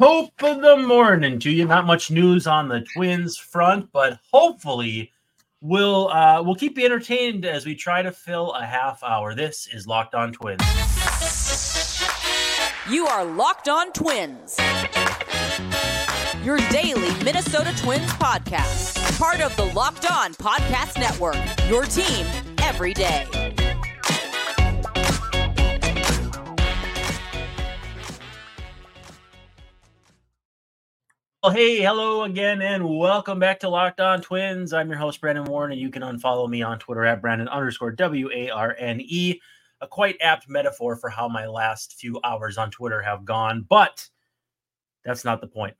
Hope of the morning to you. Not much news on the Twins front, but hopefully we'll uh, we'll keep you entertained as we try to fill a half hour. This is Locked On Twins. You are Locked On Twins. Your daily Minnesota Twins podcast. Part of the Locked On Podcast Network. Your team every day. Well, hey, hello again, and welcome back to Locked On Twins. I'm your host, Brandon Warne, and you can unfollow me on Twitter at Brandon underscore W A R N E. A quite apt metaphor for how my last few hours on Twitter have gone, but that's not the point.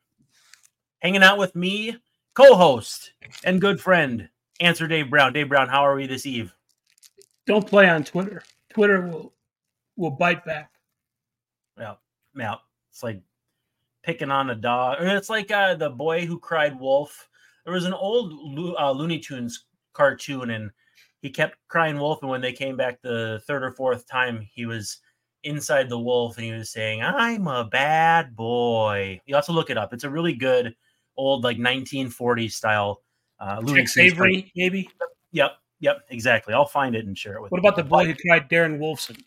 Hanging out with me, co host and good friend, Answer Dave Brown. Dave Brown, how are we this eve? Don't play on Twitter. Twitter will will bite back. Well, now it's like picking on a dog. Or it's like uh, the boy who cried wolf. There was an old uh, Looney Tunes cartoon, and he kept crying wolf. And when they came back the third or fourth time, he was inside the wolf, and he was saying, "I'm a bad boy." You have to look it up. It's a really good old like 1940s style uh, Looney Tunes. Avery, cartoon. maybe. Yep, yep, exactly. I'll find it and share it with. You. What you. about the boy who cried Darren Wolfson?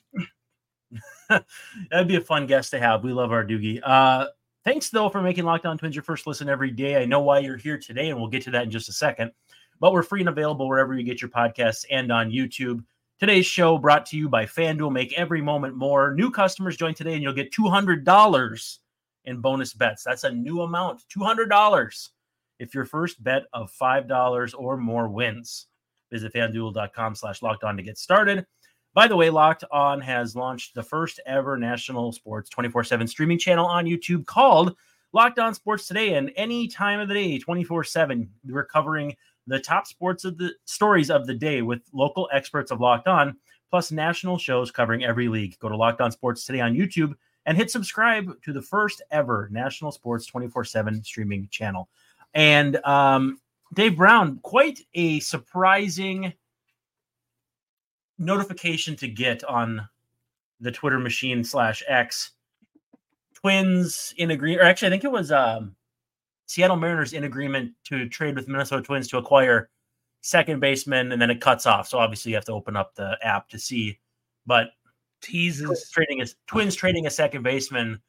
That'd be a fun guest to have. We love our Doogie. Uh, thanks though for making Locked On Twins your first listen every day. I know why you're here today, and we'll get to that in just a second. But we're free and available wherever you get your podcasts and on YouTube. Today's show brought to you by FanDuel. Make every moment more. New customers join today, and you'll get two hundred dollars in bonus bets. That's a new amount, two hundred dollars. If your first bet of five dollars or more wins, visit FanDuel.com slash locked on to get started. By the way, Locked On has launched the first ever national sports 24 7 streaming channel on YouTube called Locked On Sports Today. And any time of the day, 24 7, we're covering the top sports of the stories of the day with local experts of Locked On, plus national shows covering every league. Go to Locked On Sports Today on YouTube and hit subscribe to the first ever national sports 24 7 streaming channel. And um, Dave Brown, quite a surprising notification to get on the Twitter machine slash X. Twins in agreement, or actually, I think it was um, Seattle Mariners in agreement to trade with Minnesota Twins to acquire second baseman, and then it cuts off. So obviously, you have to open up the app to see. But Twins Teases. trading a Twins trading a second baseman.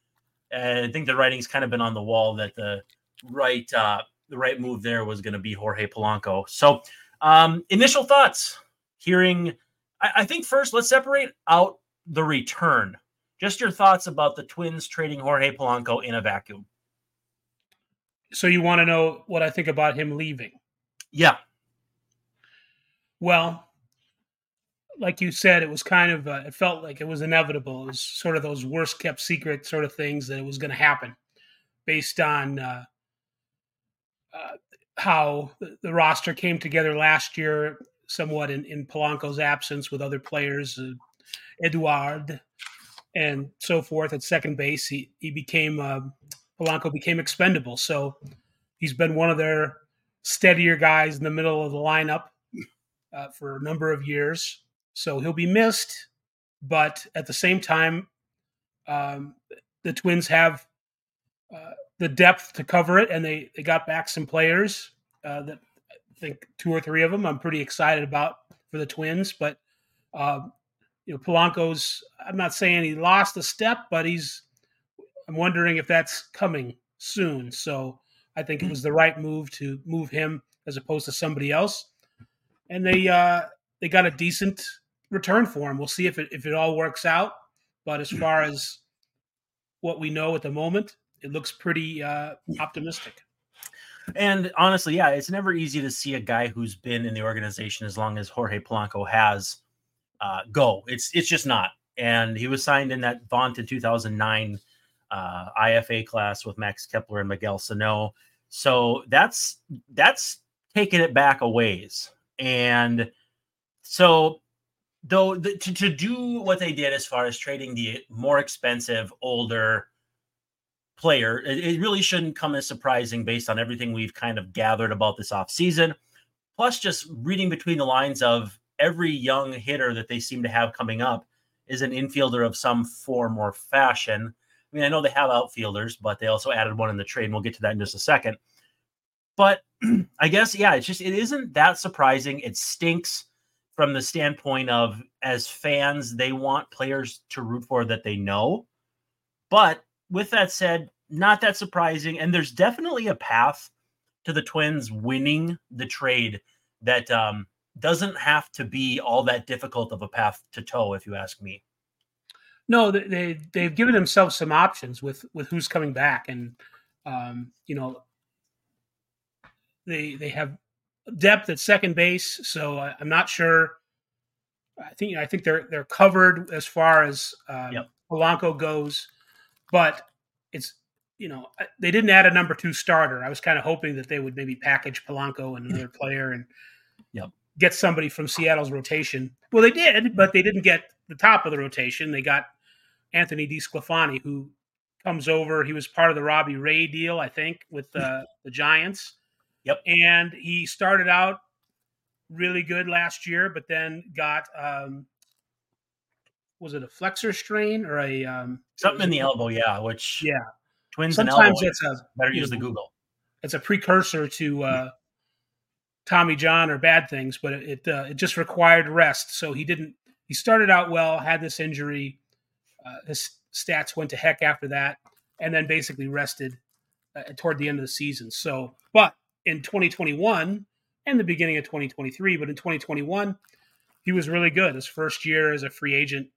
Uh, I think the writing's kind of been on the wall that the right uh, the right move there was going to be Jorge Polanco. So, um, initial thoughts hearing. I, I think first let's separate out the return. Just your thoughts about the Twins trading Jorge Polanco in a vacuum. So you want to know what I think about him leaving? Yeah, Well, like you said, it was kind of uh, it felt like it was inevitable. It was sort of those worst kept secret sort of things that it was going to happen, based on uh, uh, how the, the roster came together last year, somewhat in, in Polanco's absence with other players, uh, Edouard, and so forth at second base. He he became uh, Polanco became expendable, so he's been one of their steadier guys in the middle of the lineup uh, for a number of years. So he'll be missed, but at the same time, um, the Twins have uh, the depth to cover it, and they they got back some players uh, that think two or three of them I'm pretty excited about for the Twins. But uh, you know, Polanco's I'm not saying he lost a step, but he's I'm wondering if that's coming soon. So I think it was the right move to move him as opposed to somebody else, and they uh, they got a decent return for him. We'll see if it if it all works out. But as far as what we know at the moment, it looks pretty uh, optimistic. And honestly, yeah, it's never easy to see a guy who's been in the organization as long as Jorge Polanco has uh, go. It's it's just not. And he was signed in that vaunted 2009 uh, IFA class with Max Kepler and Miguel Sano. So that's that's taking it back a ways. And so though the, to, to do what they did as far as trading the more expensive older player it, it really shouldn't come as surprising based on everything we've kind of gathered about this offseason plus just reading between the lines of every young hitter that they seem to have coming up is an infielder of some form or fashion I mean, I know they have outfielders, but they also added one in the trade, and we'll get to that in just a second. But I guess, yeah, it's just it isn't that surprising. It stinks from the standpoint of as fans, they want players to root for that they know. But with that said, not that surprising. And there's definitely a path to the Twins winning the trade that um, doesn't have to be all that difficult of a path to toe, if you ask me. No, they they've given themselves some options with with who's coming back, and um, you know they they have depth at second base, so I, am not sure. I think I think they're they're covered as far as um, yep. Polanco goes, but it's you know they didn't add a number two starter. I was kind of hoping that they would maybe package Polanco and another player and yep. get somebody from Seattle's rotation. Well, they did, but they didn't get the top of the rotation. They got Anthony DeSclafani, who comes over. He was part of the Robbie Ray deal, I think, with uh, the Giants. Yep. And he started out really good last year, but then got um, was it a flexor strain or a um, something in the elbow? Yeah, which yeah, twins. Sometimes it's a better use the Google. It's a precursor to uh, Tommy John or bad things, but it it, uh, it just required rest. So he didn't. He started out well, had this injury. Uh, his stats went to heck after that, and then basically rested uh, toward the end of the season. So, but in 2021 and the beginning of 2023, but in 2021, he was really good. His first year as a free agent,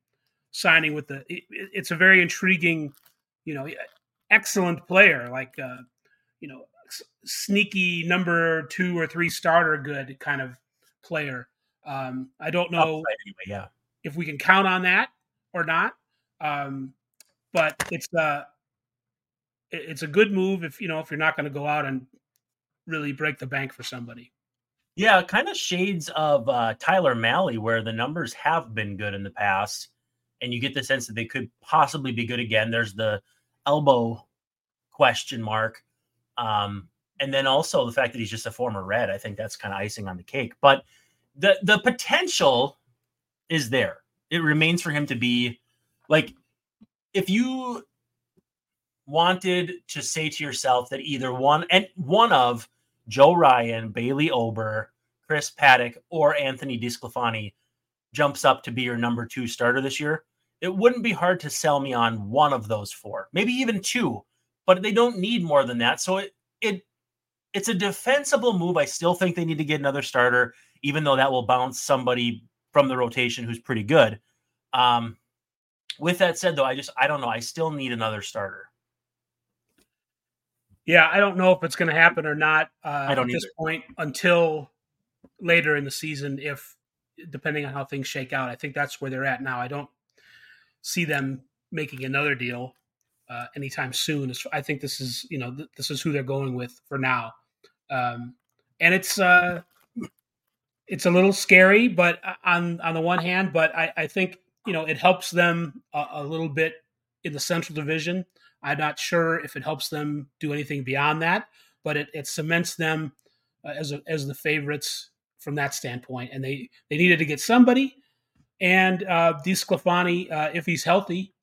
signing with the. It, it's a very intriguing, you know, excellent player. Like, uh, you know, sneaky number two or three starter good kind of player. Um, I don't know anyway, yeah. if we can count on that or not. Um, but it's a uh, it's a good move if you know if you're not going to go out and really break the bank for somebody. Yeah, kind of shades of uh, Tyler Mahle, where the numbers have been good in the past, and you get the sense that they could possibly be good again. There's the elbow question mark, um, and then also the fact that he's just a former Red. I think that's kind of icing on the cake. But the the potential is there. It remains for him to be like if you wanted to say to yourself that either one and one of Joe Ryan, Bailey Ober, Chris Paddack, or Anthony DeSclafani jumps up to be your number two starter this year, it wouldn't be hard to sell me on one of those four, maybe even two, but they don't need more than that. So it it it's a defensible move. I still think they need to get another starter, even though that will bounce somebody from the rotation who's pretty good. Um, with that said, though, I just I don't know. I still need another starter. Yeah, I don't know if it's going to happen or not. Uh, I don't at either. this point until later in the season, if depending on how things shake out. I think that's where they're at now. I don't see them making another deal uh, anytime soon. I think this is you know th- this is who they're going with for now, um, and it's uh, it's a little scary, but uh, on on the one hand, but I, I think you know it helps them a, a little bit in the Central Division I'm not sure if it helps them do anything beyond that, but it, it cements them uh, as a, as the favorites from that standpoint. And they they needed to get somebody, and uh, DeSclafani, uh, if he's healthy,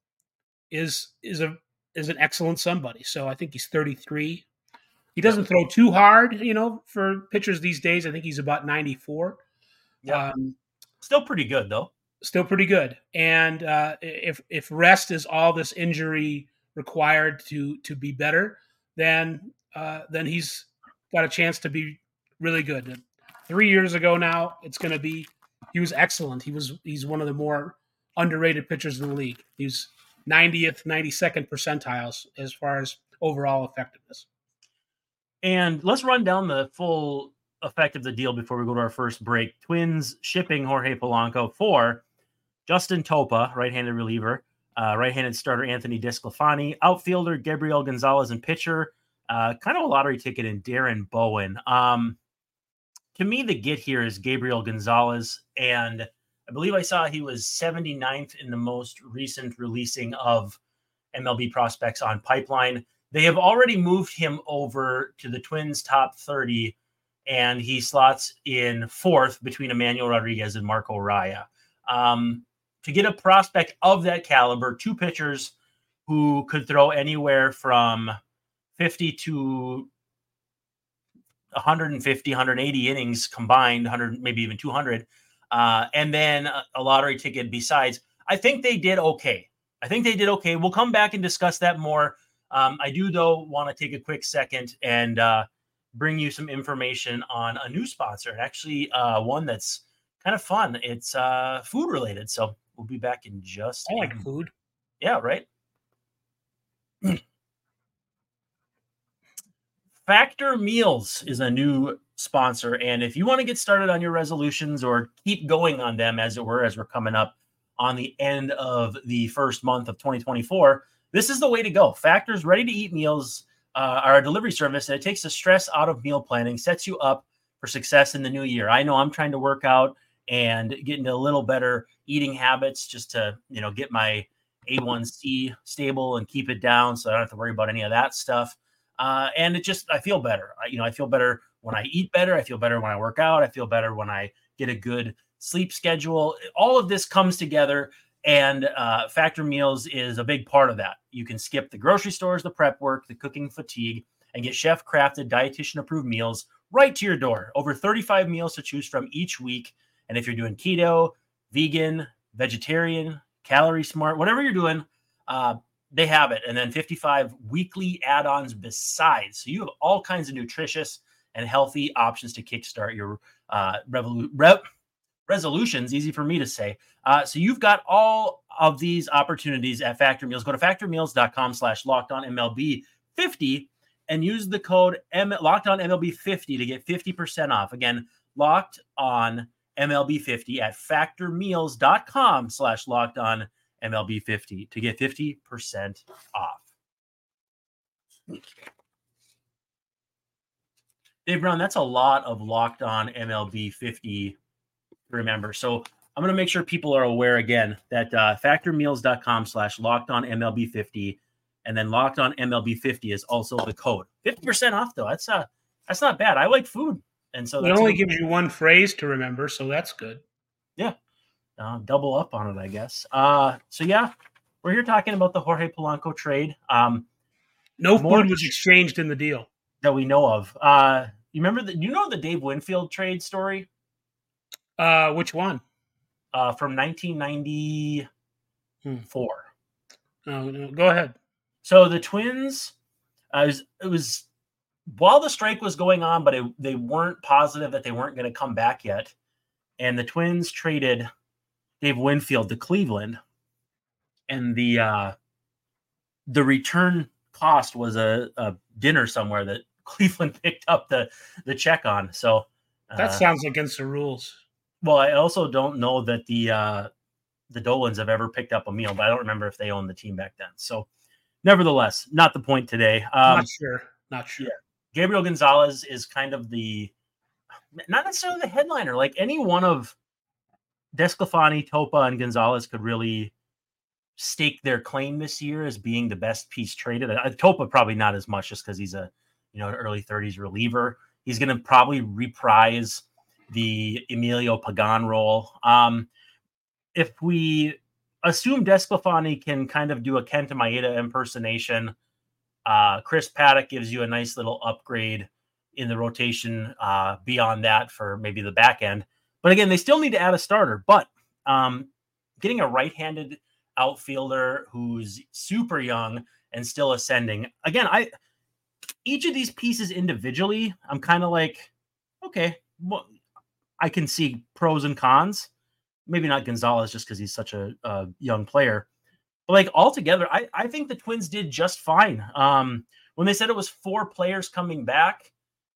is is a is an excellent somebody. So I think he's 33. He doesn't throw too hard, you know, for pitchers these days. I think he's about 94. Yeah. Um, still pretty good though. Still pretty good. And uh, if if rest is all this injury required to to be better, then uh, then he's got a chance to be really good. Three years ago now, it's going to be. He was excellent. He was he's one of the more underrated pitchers in the league. He's 90th, 92nd percentiles as far as overall effectiveness. And let's run down the full effect of the deal before we go to our first break. Twins shipping Jorge Polanco for Justin Topa, right-handed reliever, uh, right-handed starter Anthony DeSclafani, outfielder Gabriel Gonzalez, and pitcher, uh, kind of a lottery ticket in Darren Bowen. Um, to me, the get here is Gabriel Gonzalez, and I believe I saw he was 79th in the most recent releasing of MLB prospects on Pipeline. They have already moved him over to the Twins' top 30, and he slots in fourth between Emmanuel Rodriguez and Marco Raya. Um, to get a prospect of that caliber, two pitchers who could throw anywhere from 50 to 150, 180 innings combined, 100, maybe even 200, uh, and then a, lottery ticket besides. I think they did okay. I think they did okay. We'll come back and discuss that more. Um, I do, though, want to take a quick second and uh, bring you some information on a new sponsor, actually, uh, one that's kind of fun. It's uh, food related. So we'll be back in just. I like food. Yeah, right. Factor Meals is a new sponsor. And if you want to get started on your resolutions or keep going on them, as it were, as we're coming up on the end of the first month of 2024, this is the way to go. Factor's ready to eat meals uh, are a delivery service and it takes the stress out of meal planning, sets you up for success in the new year. I know I'm trying to work out and get into a little better eating habits just to, you know, get my A1C stable and keep it down so I don't have to worry about any of that stuff. Uh, and it just, I feel better. I, you know, I feel better when I eat better. I feel better when I work out. I feel better when I get a good sleep schedule. All of this comes together, and uh, Factor Meals is a big part of that. You can skip the grocery stores, the prep work, the cooking fatigue, and get chef crafted, dietitian approved meals right to your door. Over 35 meals to choose from each week. And if you're doing keto, vegan, vegetarian, calorie smart, whatever you're doing, uh, they have it. And then 55 weekly add ons besides. So you have all kinds of nutritious and healthy options to kickstart your uh, revolu- re- resolutions. Easy for me to say. Uh, so you've got all of these opportunities at Factor Meals. Go to factormeals.com slash locked on MLB 50 and use the code M- locked on MLB 50 to get 50% off. Again, locked on MLB 50 at factormeals.com slash locked on MLB 50 to get 50% off. Dave Brown, that's a lot of locked on MLB 50 to remember. So I'm going to make sure people are aware again that uh, factormeals.com slash locked on MLB 50 and then locked on MLB 50 is also the code. 50% off though. That's uh that's not bad. I like food. And so it only gives you one phrase to remember, so that's good. Yeah. Uh, double up on it, I guess. Uh, so yeah, we're here talking about the Jorge Polanco trade. Um, no food was exchanged in the deal that we know of. Uh, you remember the? You know the Dave Winfield trade story? Uh, which one? Uh, from 1994. Hmm. no, go ahead. So the Twins, uh, it was, it was while the strike was going on, but it, they weren't positive that they weren't going to come back yet. And the Twins traded Dave Winfield to Cleveland, and the uh, the return cost was a, a dinner somewhere that Cleveland picked up the the check on. So uh, that sounds against the rules. Well, I also don't know that the uh, the Dolans have ever picked up a meal, but I don't remember if they owned the team back then. So, nevertheless, not the point today. Um, not sure. Not sure. Yeah. Gabriel Gonzalez is kind of the not necessarily the headliner. Like any one of Desclafani, Topa, and Gonzalez could really stake their claim this year as being the best piece traded. Uh, Topa probably not as much just because he's a you know an early 30s reliever. He's going to probably reprise the Emilio Pagan role. Um, if we assume Desclafani can kind of do a Kenta Maeda impersonation, uh, Chris Paddack gives you a nice little upgrade in the rotation uh, beyond that for maybe the back end. But again, they still need to add a starter. But um, getting a right-handed outfielder who's super young and still ascending. Again, I each of these pieces individually, I'm kind of like, okay, well, I can see pros and cons. Maybe not Gonzalez just because he's such a, a, young player, but like altogether, I, I think the Twins did just fine. Um, when they said it was four players coming back,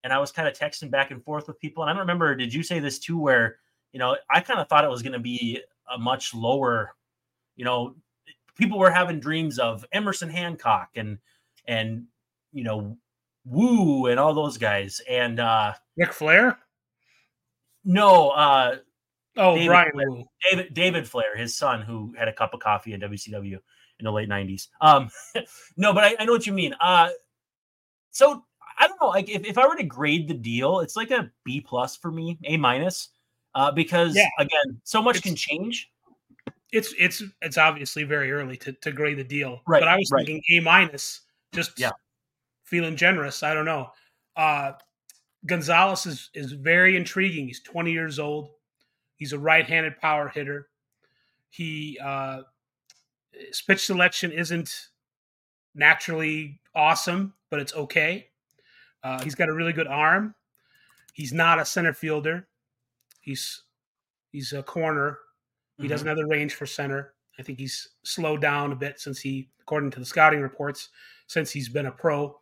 and I was kind of texting back and forth with people, and I don't remember, did you say this too? Where you know, I kind of thought it was going to be a much lower you know, people were having dreams of Emerson Hancock and and you know Woo and all those guys and uh Ric Flair. No, uh oh David Brian Flair, Woo. David David Flair, his son, who had a cup of coffee at WCW in the late '90s. Um, no, but I, I know what you mean. Uh, so I don't know. Like if, if I were to grade the deal, it's like a B plus for me, A minus, uh, because Yeah. again, so much It's- can change. it's it's it's obviously very early to, to grade the deal. Right, But I was right. thinking A minus, just Yeah. feeling generous. I don't know. Uh, Gonzalez is is very intriguing. He's 20 years old. He's a right-handed power hitter. He uh, his pitch selection isn't naturally awesome, but it's okay. Uh, he's got a really good arm. He's not a center fielder. He's he's a corner. He Mhm. doesn't have the range for center. I think he's slowed down a bit since he, according to the scouting reports, since he's been a pro.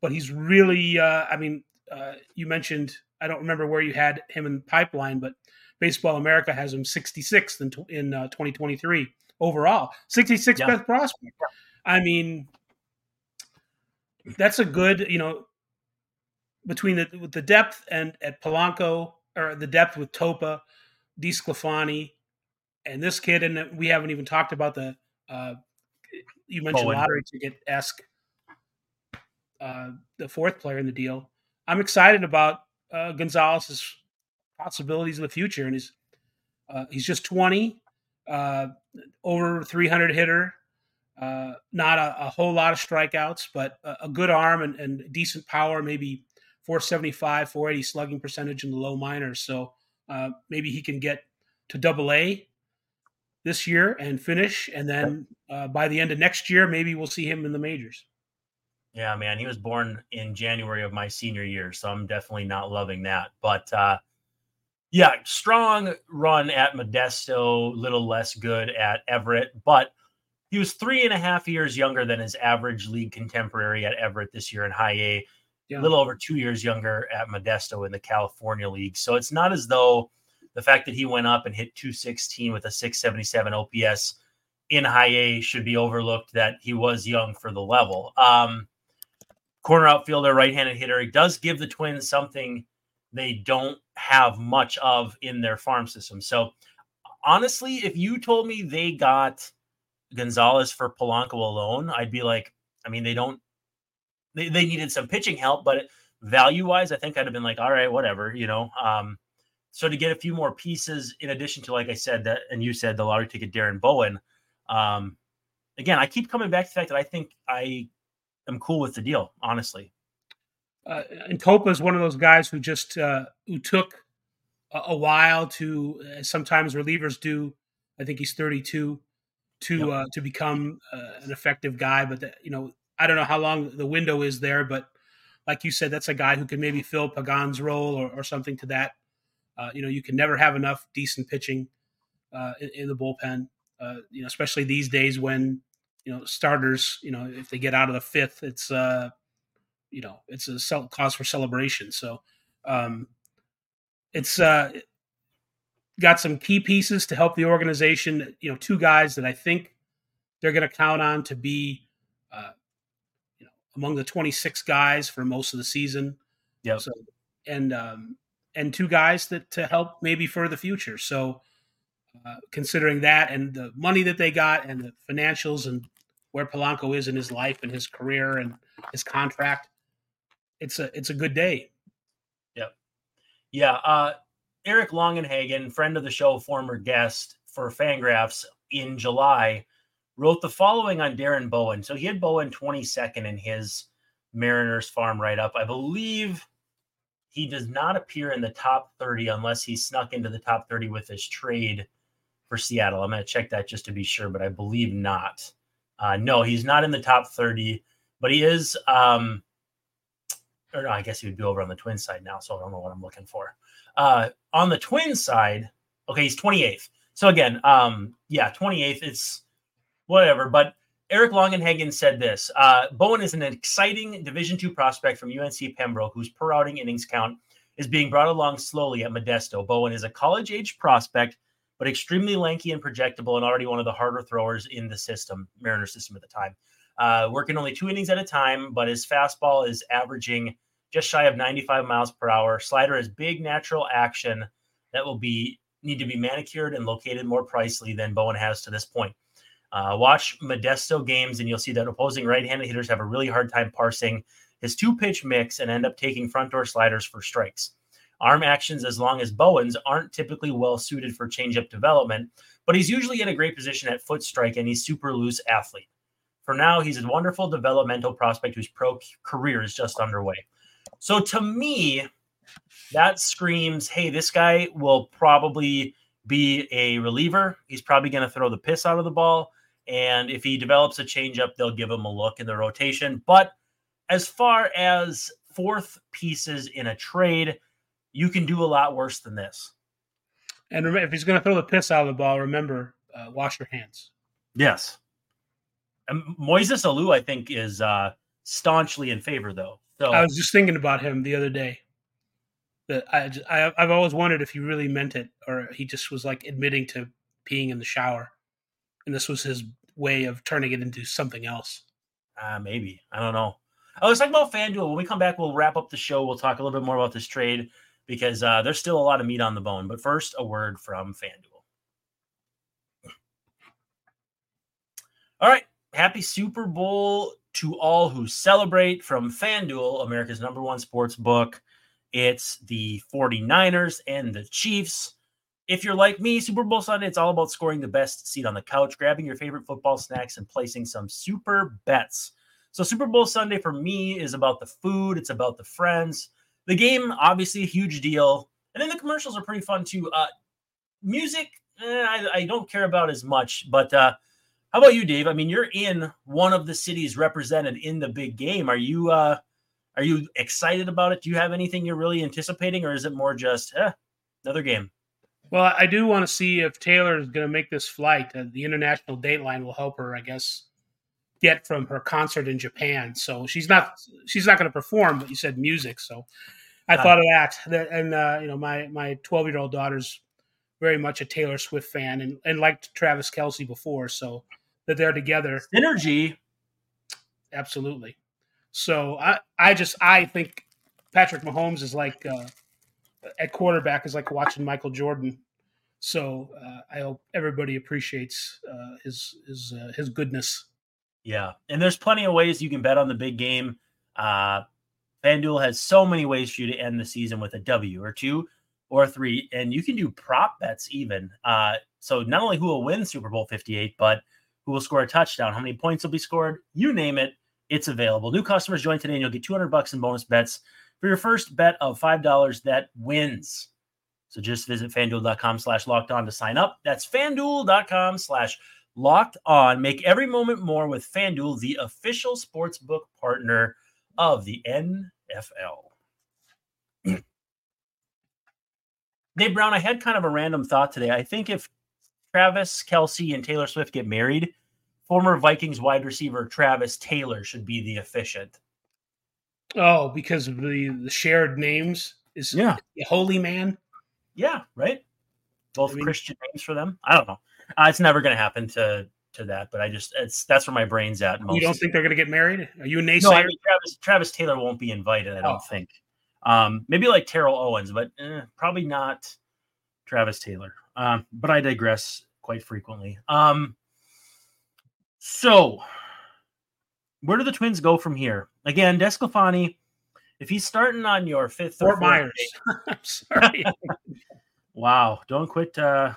But he's really, uh, I mean, uh, you mentioned, I don't remember where you had him in the pipeline, but Baseball America has him 66th in, in uh, 2023 overall. 66th Yeah. best prospect. I mean, that's a good, you know, between the with the depth and at Polanco or the depth with Topa, DeSclafani, and this kid, and we haven't even talked about the uh, you mentioned Bowen. lottery ticket esque uh, the fourth player in the deal. I'm excited about uh, Gonzalez's possibilities in the future, and he's uh, he's just 20, uh, over 300 hitter. Uh, not a, a whole lot of strikeouts, but a, a good arm and, and decent power, maybe 475, 480 slugging percentage in the low minors. So uh, maybe he can get to double A this year and finish. And then uh, by the end of next year, maybe we'll see him in the majors. Yeah, man, he was born in January of my senior year, so I'm definitely not loving that. But uh yeah, strong run at Modesto, little less good at Everett, but he was three and a half years younger than his average league contemporary at Everett this year in high A, Yeah. a little over two years younger at Modesto in the California League. So it's not as though the fact that he went up and hit 216 with a 677 OPS in high A should be overlooked that he was young for the level. Um, corner outfielder, right-handed hitter. It does give the Twins something they don't have much of in their farm system. So honestly, if you told me they got Gonzalez for Polanco alone, I'd be like, I mean, they don't they, they needed some pitching help, but value wise, I think I'd have been like, all right, whatever, you know. Um, so to get a few more pieces in addition to, like I said, that and you said the lottery ticket, Darren Bowen. Um, again, I keep coming back to the fact that I think I am cool with the deal, honestly. uh, and Topa is one of those guys who just uh, who took a, a while to uh, sometimes relievers do. I think he's 32 to Yep. uh, to become uh, an effective guy. But that, you know, I don't know how long the window is there. But like you said, that's a guy who can maybe fill Pagan's role or, or something to that. Uh, you know, you can never have enough decent pitching uh, in, in the bullpen. Uh, you know, especially these days when you know starters. You know, if they get out of the fifth, it's uh, you know it's a cel- cause for celebration. So um, it's uh, got some key pieces to help the organization. You know, two guys that I think they're going to count on to be uh, among the 26 guys for most of the season. Yep. So and um, and two guys that to help maybe for the future. So uh, considering that and the money that they got and the financials and where Polanco is in his life and his career and his contract, it's a it's a good day. Yep. Yeah. Uh, Eric Longenhagen, friend of the show, former guest for Fangraphs in July, wrote the following on Darren Bowen. So he had Bowen 22nd in his Mariners farm write up. I believe he does not appear in the top 30 unless he snuck into the top 30 with his trade for Seattle. I'm going to check that just to be sure, but I believe not. Uh, no, he's not in the top 30, but he is. Um, or no, I guess he would be over on the twin side now, so I don't know what I'm looking for. Uh, on the twin side, okay, he's 28th. So again, um, yeah, 28th. It's whatever. But Eric Longenhagen said this: uh, Bowen is an exciting Division two prospect from UNC Pembroke, whose per outing innings count is being brought along slowly at Modesto. Bowen is a college-age prospect, but extremely lanky and projectable, and already one of the harder throwers in the system, Mariner system at the time. Uh, working only two innings at a time, but his fastball is averaging just shy of 95 miles per hour. Slider has big natural action that will be need to be manicured and located more precisely than Bowen has to this point. Uh, watch Modesto games, and you'll see that opposing right-handed hitters have a really hard time parsing his two-pitch mix and end up taking front door sliders for strikes. Arm actions as long as Bowen's aren't typically well suited for changeup development, but he's usually in a great position at foot strike and he's super loose athlete. For now, he's a wonderful developmental prospect whose pro career is just underway. So to me, that screams, hey, this guy will probably be a reliever. He's probably going to throw the piss out of the ball. And if he develops a changeup, they'll give him a look in the rotation. But as far as fourth pieces in a trade, you can do a lot worse than this. And if he's going to throw the piss out of the ball, remember, uh, wash your hands. Yes. And Moises Alou, I think, is uh, staunchly in favor, though. So I was just thinking about him the other day. That I, I I've always wondered if he really meant it or he just was like admitting to peeing in the shower, and this was his way of turning it into something else. Uh, maybe I don't know. I was talking about FanDuel. When we come back, we'll wrap up the show. We'll talk a little bit more about this trade because uh, there's still a lot of meat on the bone. But first, a word from FanDuel. All right. Happy Super Bowl to all who celebrate from FanDuel, America's number one sports book. It's the 49ers and the Chiefs. If you're like me, Super Bowl Sunday, it's all about scoring the best seat on the couch, grabbing your favorite football snacks, and placing some super bets. So, Super Bowl Sunday for me is about the food, it's about the friends. The game, obviously, a huge deal. And then the commercials are pretty fun too. Uh, music, eh, I, I, don't care about as much, but uh, how about you, Dave? I mean, you're in one of the cities represented in the big game. Are you uh, are you excited about it? Do you have anything you're really anticipating, or is it more just eh, another game? Well, I do want to see if Taylor is going to make this flight. Uh, the international dateline will help her, I guess, get from her concert in Japan. So she's not she's not going to perform, but you said music, so I uh, thought of that. And uh, you know, my my twelve year old daughter's very much a Taylor Swift fan and, and liked Travis Kelce before, so that they're together. Synergy, absolutely. So I I just I think Patrick Mahomes is like uh, at quarterback is like watching Michael Jordan. So uh, I hope everybody appreciates uh, his his uh, his goodness. Yeah, and there's plenty of ways you can bet on the big game. Uh, FanDuel has so many ways for you to end the season with a W or two or three, and you can do prop bets even. Uh, so not only who will win Super Bowl 58, but who will score a touchdown, how many points will be scored, you name it, it's available. New customers join today, and you'll get 200 bucks in bonus bets for your first bet of $5 that wins. So just visit fanduel.com slash locked on to sign up. That's fanduel.com slash locked on. Make every moment more with Fanduel, the official sportsbook partner of the NFL. Dave Brown, I had kind of a random thought today. I think if Travis Kelce and Taylor Swift get married, former Vikings wide receiver Travis Taylor should be the officiant. Oh, because of the, the shared names is yeah holy man. Yeah, right. Both I mean, Christian names for them. I don't know. Uh, it's never going to happen to to that, but I just it's that's where my brain's at. Most. You don't think they're going to get married? Are you a naysayer? No, I mean, Travis Travis Taylor won't be invited. I don't oh. think. Um, maybe like Terrell Owens, but eh, probably not Travis Taylor. Um, but I digress quite frequently. Um, so where do the Twins go from here? Again, DeSclafani, if he's starting on your fifth Fort Myers, I'm sorry. wow, don't quit. Uh,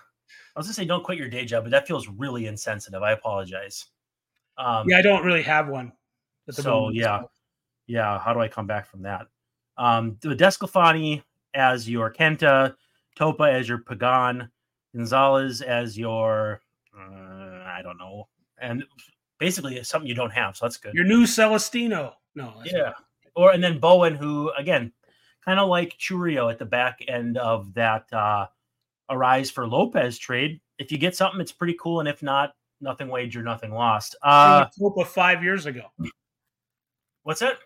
I was gonna say don't quit your day job, but that feels really insensitive. I apologize. Um, yeah, I don't really have one. So moment, yeah, so. yeah. How do I come back from that? Um, the DeSclafani as your Kenta, Topa as your Pagan, Gonzalez as your uh, I don't know, and basically it's something you don't have, so that's good. Your new Celestino, no, yeah, or and then Bowen, who again, kind of like Chourio at the back end of that uh, Arraez for Lopez trade. If you get something, it's pretty cool, and if not, nothing wager, nothing lost. Uh, Topa five years ago. What's it?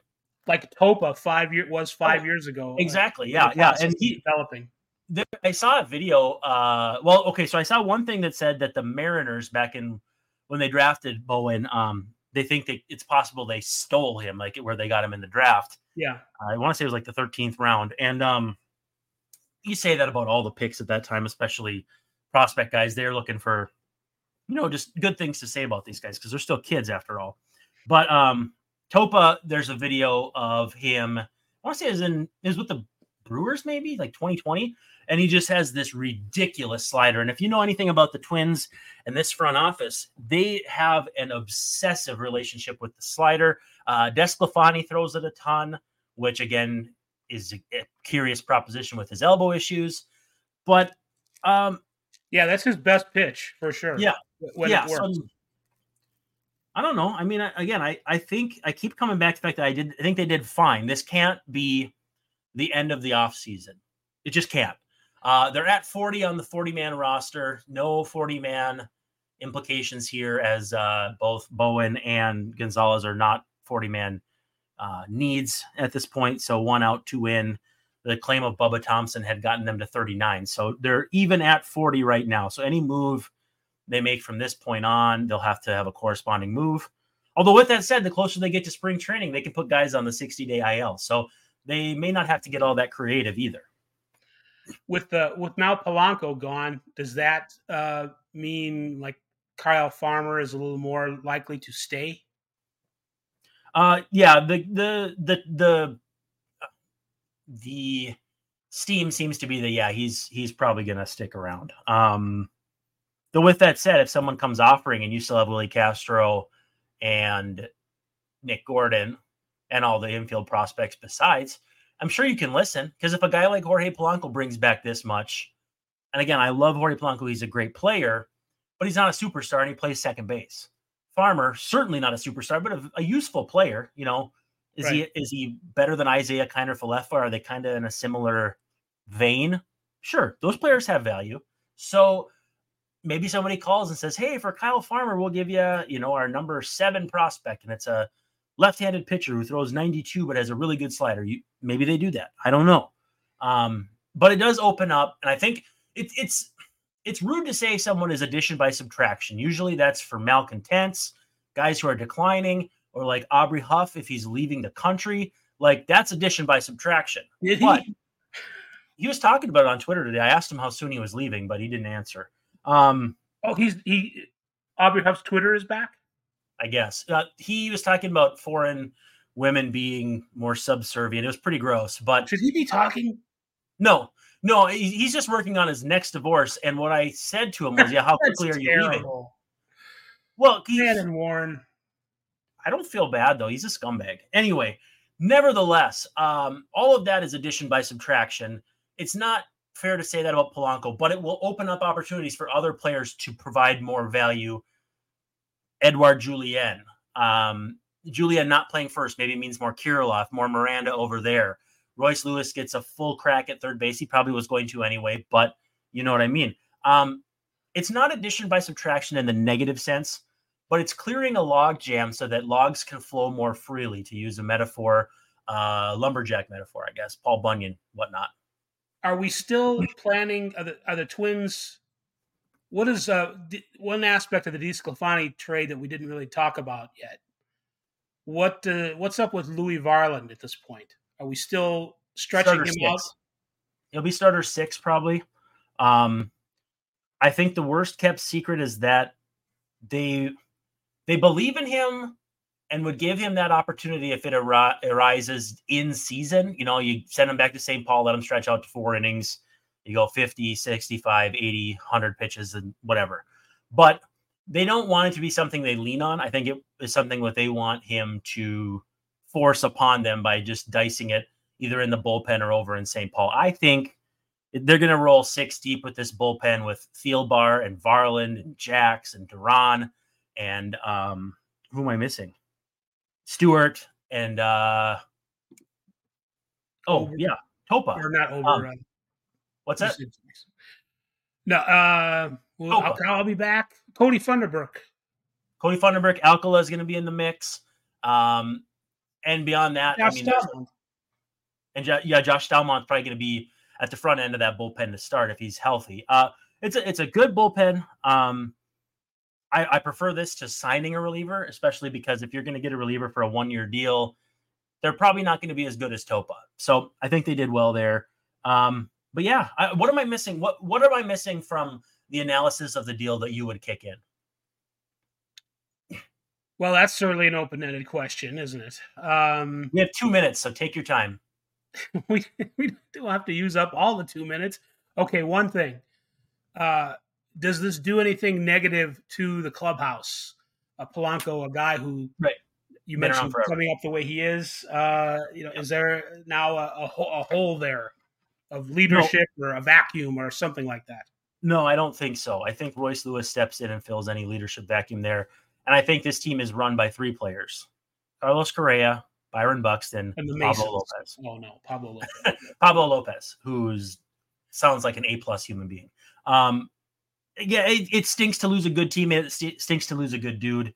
Like Topa five year was five oh, years ago. Exactly. Yeah, yeah, and he developing. There, I saw a video. Uh, well, okay, so I saw one thing that said that the Mariners back in when they drafted Bowen, um, they think that it's possible they stole him, like where they got him in the draft. Yeah, I want to say it was like the 13th round, and um, you say that about all the picks at that time, especially prospect guys. They're looking for, you know, just good things to say about these guys because they're still kids after all. But um, Topa, there's a video of him. I want to say is in is with the Brewers, maybe like 2020. And he just has this ridiculous slider. And if you know anything about the Twins and this front office, they have an obsessive relationship with the slider. Uh, Desclafani throws it a ton, which again is a curious proposition with his elbow issues. But um, yeah, that's his best pitch for sure. Yeah, yeah. So, I don't know. I mean, again, I I think I keep coming back to the fact that I did I think they did fine. This can't be the end of the off season. It just can't. Uh, they're at 40 on the 40 man roster. No 40 man implications here, as uh, both Bowen and Gonzalez are not 40 man uh, needs at this point. So one out, two in. The claim of Bubba Thompson had gotten them to 39. So they're even at 40 right now. So any move they make from this point on, they'll have to have a corresponding move. Although, with that said, the closer they get to spring training, they can put guys on the 60 day IL. So they may not have to get all that creative either. With the with now Polanco gone, does that uh, mean like Kyle Farmer is a little more likely to stay? Uh, yeah, the the the the the steam seems to be that yeah he's he's probably gonna stick around. Um, Though with that said, if someone comes offering and you still have Willi Castro and Nick Gordon and all the infield prospects besides, I'm sure you can listen. Because if a guy like Jorge Polanco brings back this much, and again, I love Jorge Polanco, he's a great player, but he's not a superstar and he plays second base. Farmer, certainly not a superstar, but a, a useful player. You know, is right. he is he better than Isiah Kiner Falefa? Are they kind of in a similar vein? Sure, those players have value. So maybe somebody calls and says, "Hey, for Kyle Farmer, we'll give you, you know, our number seven prospect, and it's a left-handed pitcher who throws 92 but has a really good slider." You maybe they do that. I don't know, um, but it does open up, and I think it, it's it's rude to say someone is addition by subtraction. Usually, that's for malcontents, guys who are declining, or like Aubrey Huff if he's leaving the country. Like that's addition by subtraction. But he was talking about it on Twitter today. I asked him how soon he was leaving, but he didn't answer. Um, oh, he's he. Aubrey Huff's Twitter is back. I guess uh, he was talking about foreign women being more subservient. It was pretty gross. But should he be talking? No, no. He's just working on his next divorce. And what I said to him was, "Yeah, how quickly are you leaving?" Well, and Warren. I don't feel bad though. He's a scumbag. Anyway, nevertheless, um, all of that is addition by subtraction. It's not fair to say that about Polanco, but it will open up opportunities for other players to provide more value. Edouard Julien. Um, Julien not playing first maybe means more Kirilloff, more Miranda over there. Royce Lewis gets a full crack at third base. He probably was going to anyway, but you know what I mean. Um, it's not addition by subtraction in the negative sense, but it's clearing a log jam so that logs can flow more freely, to use a metaphor, uh, lumberjack metaphor, I guess, Paul Bunyan, whatnot are we still planning? Are the, are the Twins? What is uh, one aspect of the DeSclafani trade that we didn't really talk about yet? What uh, what's up with Louis Varland at this point? Are we still stretching starter him six. out? He'll be starter six probably. Um, I think the worst kept secret is that they they believe in him and would give him that opportunity if it ar- arises in season. You know, you send him back to St. Paul, let him stretch out to four innings. You go 50, 65, 80, 100 pitches and whatever. But they don't want it to be something they lean on. I think it is something what they want him to force upon them by just dicing it either in the bullpen or over in St. Paul. I think they're going to roll six deep with this bullpen with Thielbar and Varland and Jax and Duran and um, who am I missing? Stewart and uh oh yeah, Topa. Or not over. Um, what's that? No, uh well, I'll, I'll, be back. Kody Funderburk. Kody Funderburk, Alcala is going to be in the mix. Um, and beyond that, Josh I mean, and yeah, Josh Staumont probably going to be at the front end of that bullpen to start if he's healthy. Uh, it's a it's a good bullpen. Um, I, I prefer this to signing a reliever, especially because if you're going to get a reliever for a one year deal, they're probably not going to be as good as Topa. So I think they did well there. Um, but yeah, I, what am I missing? What what am I missing from the analysis of the deal that you would kick in? Well, that's certainly an open ended question, isn't it? Um, we have two minutes, so take your time. we we don't have to use up all the two minutes. Okay, one thing. Uh, does this do anything negative to the clubhouse? A Polanco, a guy who right. you Been mentioned coming up the way he is. Uh, you know, is there now a, a, a hole there of leadership no. or a vacuum or something like that? No, I don't think so. I think Royce Lewis steps in and fills any leadership vacuum there. And I think this team is run by three players Carlos Correa, Byron Buxton, and the Pablo Lopez. Oh, no, Pablo Lopez. Pablo Lopez, who's sounds like an A plus human being. Um, yeah, it, it, stinks to lose a good teammate. It stinks to lose a good dude,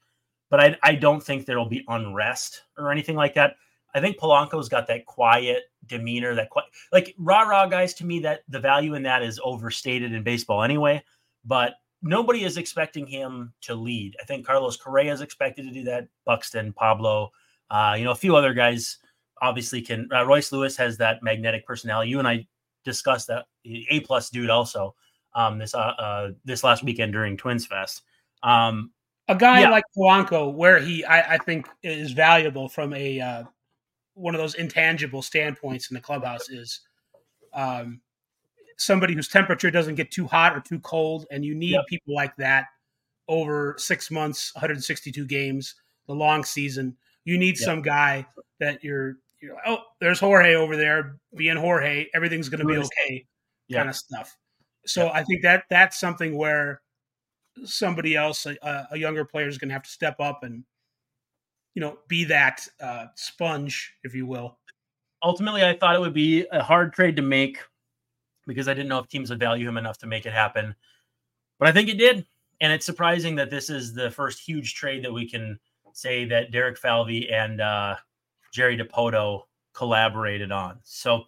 but I, I don't think there'll be unrest or anything like that. I think Polanco's got that quiet demeanor, that quiet, like rah rah guys. To me, that the value in that is overstated in baseball anyway. But nobody is expecting him to lead. I think Carlos Correa is expected to do that. Buxton, Pablo, uh, you know, a few other guys obviously can. Uh, Royce Lewis has that magnetic personality. You and I discussed that A plus dude also um, this uh, uh, this last weekend during Twins Fest. Um, a guy yeah. like Polanco, where he I, I, think is valuable from a uh, one of those intangible standpoints in the clubhouse is um, somebody whose temperature doesn't get too hot or too cold, and you need yep. people like that over six months, 162 games, the long season. You need yep. some guy that you're you're like, oh, there's Jorge over there being Jorge. Everything's going to be okay, yep. kind of stuff. So I think that that's something where somebody else, a, a younger player, is going to have to step up and you know be that uh, sponge, if you will. Ultimately, I thought it would be a hard trade to make because I didn't know if teams would value him enough to make it happen, but I think it did, and it's surprising that this is the first huge trade that we can say that Derek Falvey and uh, Jerry Dipoto collaborated on. So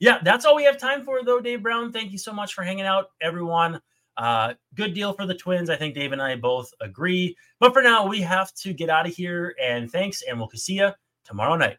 yeah, that's all we have time for, though, Dave Brown. Thank you so much for hanging out, everyone. Uh, good deal for the Twins. I think Dave and I both agree. But for now, we have to get out of here. And thanks, and we'll see you tomorrow night.